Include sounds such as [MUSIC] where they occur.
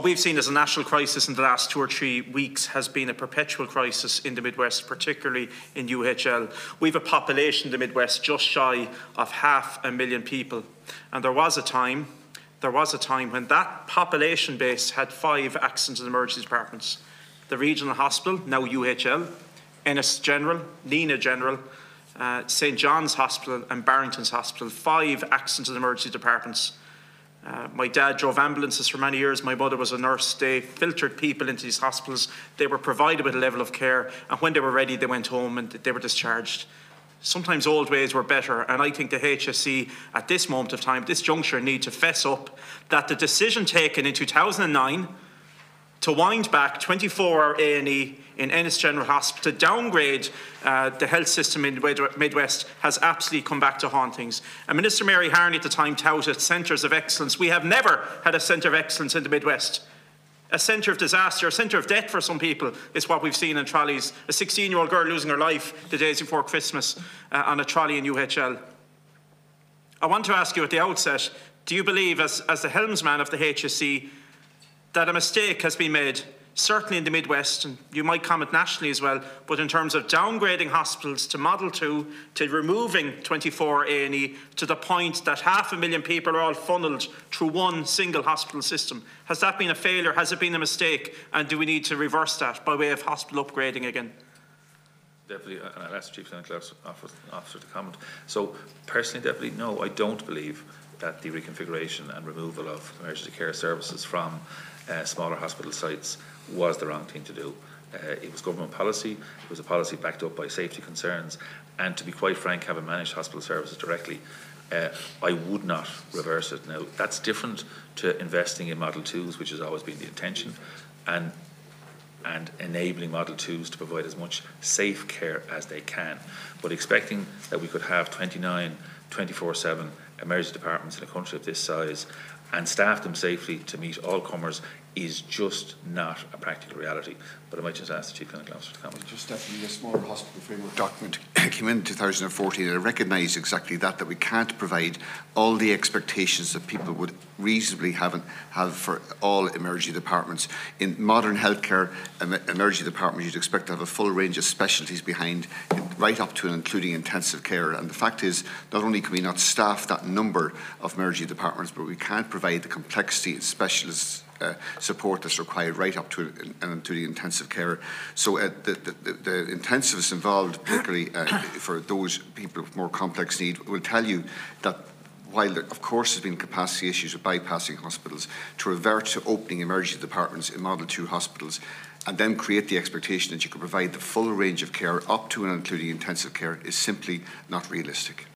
What we've seen as a national crisis in the last two or three weeks has been a perpetual crisis in the Midwest, particularly in UHL. We have a population in the Midwest just shy of half a million people. And there was a time, there was a time when that population base had five accidents and emergency departments. The regional hospital, now UHL, Ennis General, Nenagh General, uh, St John's Hospital and Barrington's Hospital, five accidents and emergency departments uh, my dad drove ambulances for many years. My mother was a nurse. They filtered people into these hospitals. They were provided with a level of care, and when they were ready, they went home and they were discharged. Sometimes old ways were better, and I think the HSE at this moment of time, this juncture, need to fess up that the decision taken in 2009 to wind back 24-hour A&E in Ennis General Hospital to downgrade uh, the health system in the Midwest has absolutely come back to hauntings. And Minister Mary Harney at the time touted centres of excellence. We have never had a centre of excellence in the Midwest. A centre of disaster, a centre of death for some people is what we've seen in trolleys. A 16-year-old girl losing her life the days before Christmas uh, on a trolley in UHL. I want to ask you at the outset, do you believe, as, as the helmsman of the HSE, that a mistake has been made, certainly in the Midwest, and you might comment nationally as well, but in terms of downgrading hospitals to Model 2, to removing 24 A&E, to the point that half a million people are all funnelled through one single hospital system. Has that been a failure? Has it been a mistake? And do we need to reverse that by way of hospital upgrading again? Deputy, uh, and I'll ask the Chief Clinical Officer to comment. So, personally, Deputy, no, I don't believe that the reconfiguration and removal of emergency care services from uh, smaller hospital sites was the wrong thing to do. Uh, it was government policy, it was a policy backed up by safety concerns, and to be quite frank, having managed hospital services directly, uh, I would not reverse it. Now, that's different to investing in Model 2s, which has always been the intention, and and enabling Model 2s to provide as much safe care as they can. But expecting that we could have 29, 24 7 emergency departments in a country of this size and staff them safely to meet all comers is just not a practical reality. But I might just ask the Chief Clinical Officer to comment. Just definitely a smaller hospital framework document [COUGHS] came in 2014 and it recognised exactly that, that we can't provide all the expectations that people would reasonably have, have for all emergency departments. In modern healthcare emergency departments, you'd expect to have a full range of specialties behind, right up to and including intensive care. And the fact is, not only can we not staff that number of emergency departments, but we can't provide the complexity and specialists uh, support that's required right up to and to the intensive care. So uh, the, the, the, involved, particularly uh, [COUGHS] for those people with more complex need, will tell you that while there, of course there's been capacity issues with bypassing hospitals, to revert to opening emergency departments in Model 2 hospitals and then create the expectation that you could provide the full range of care up to and including intensive care is simply not realistic.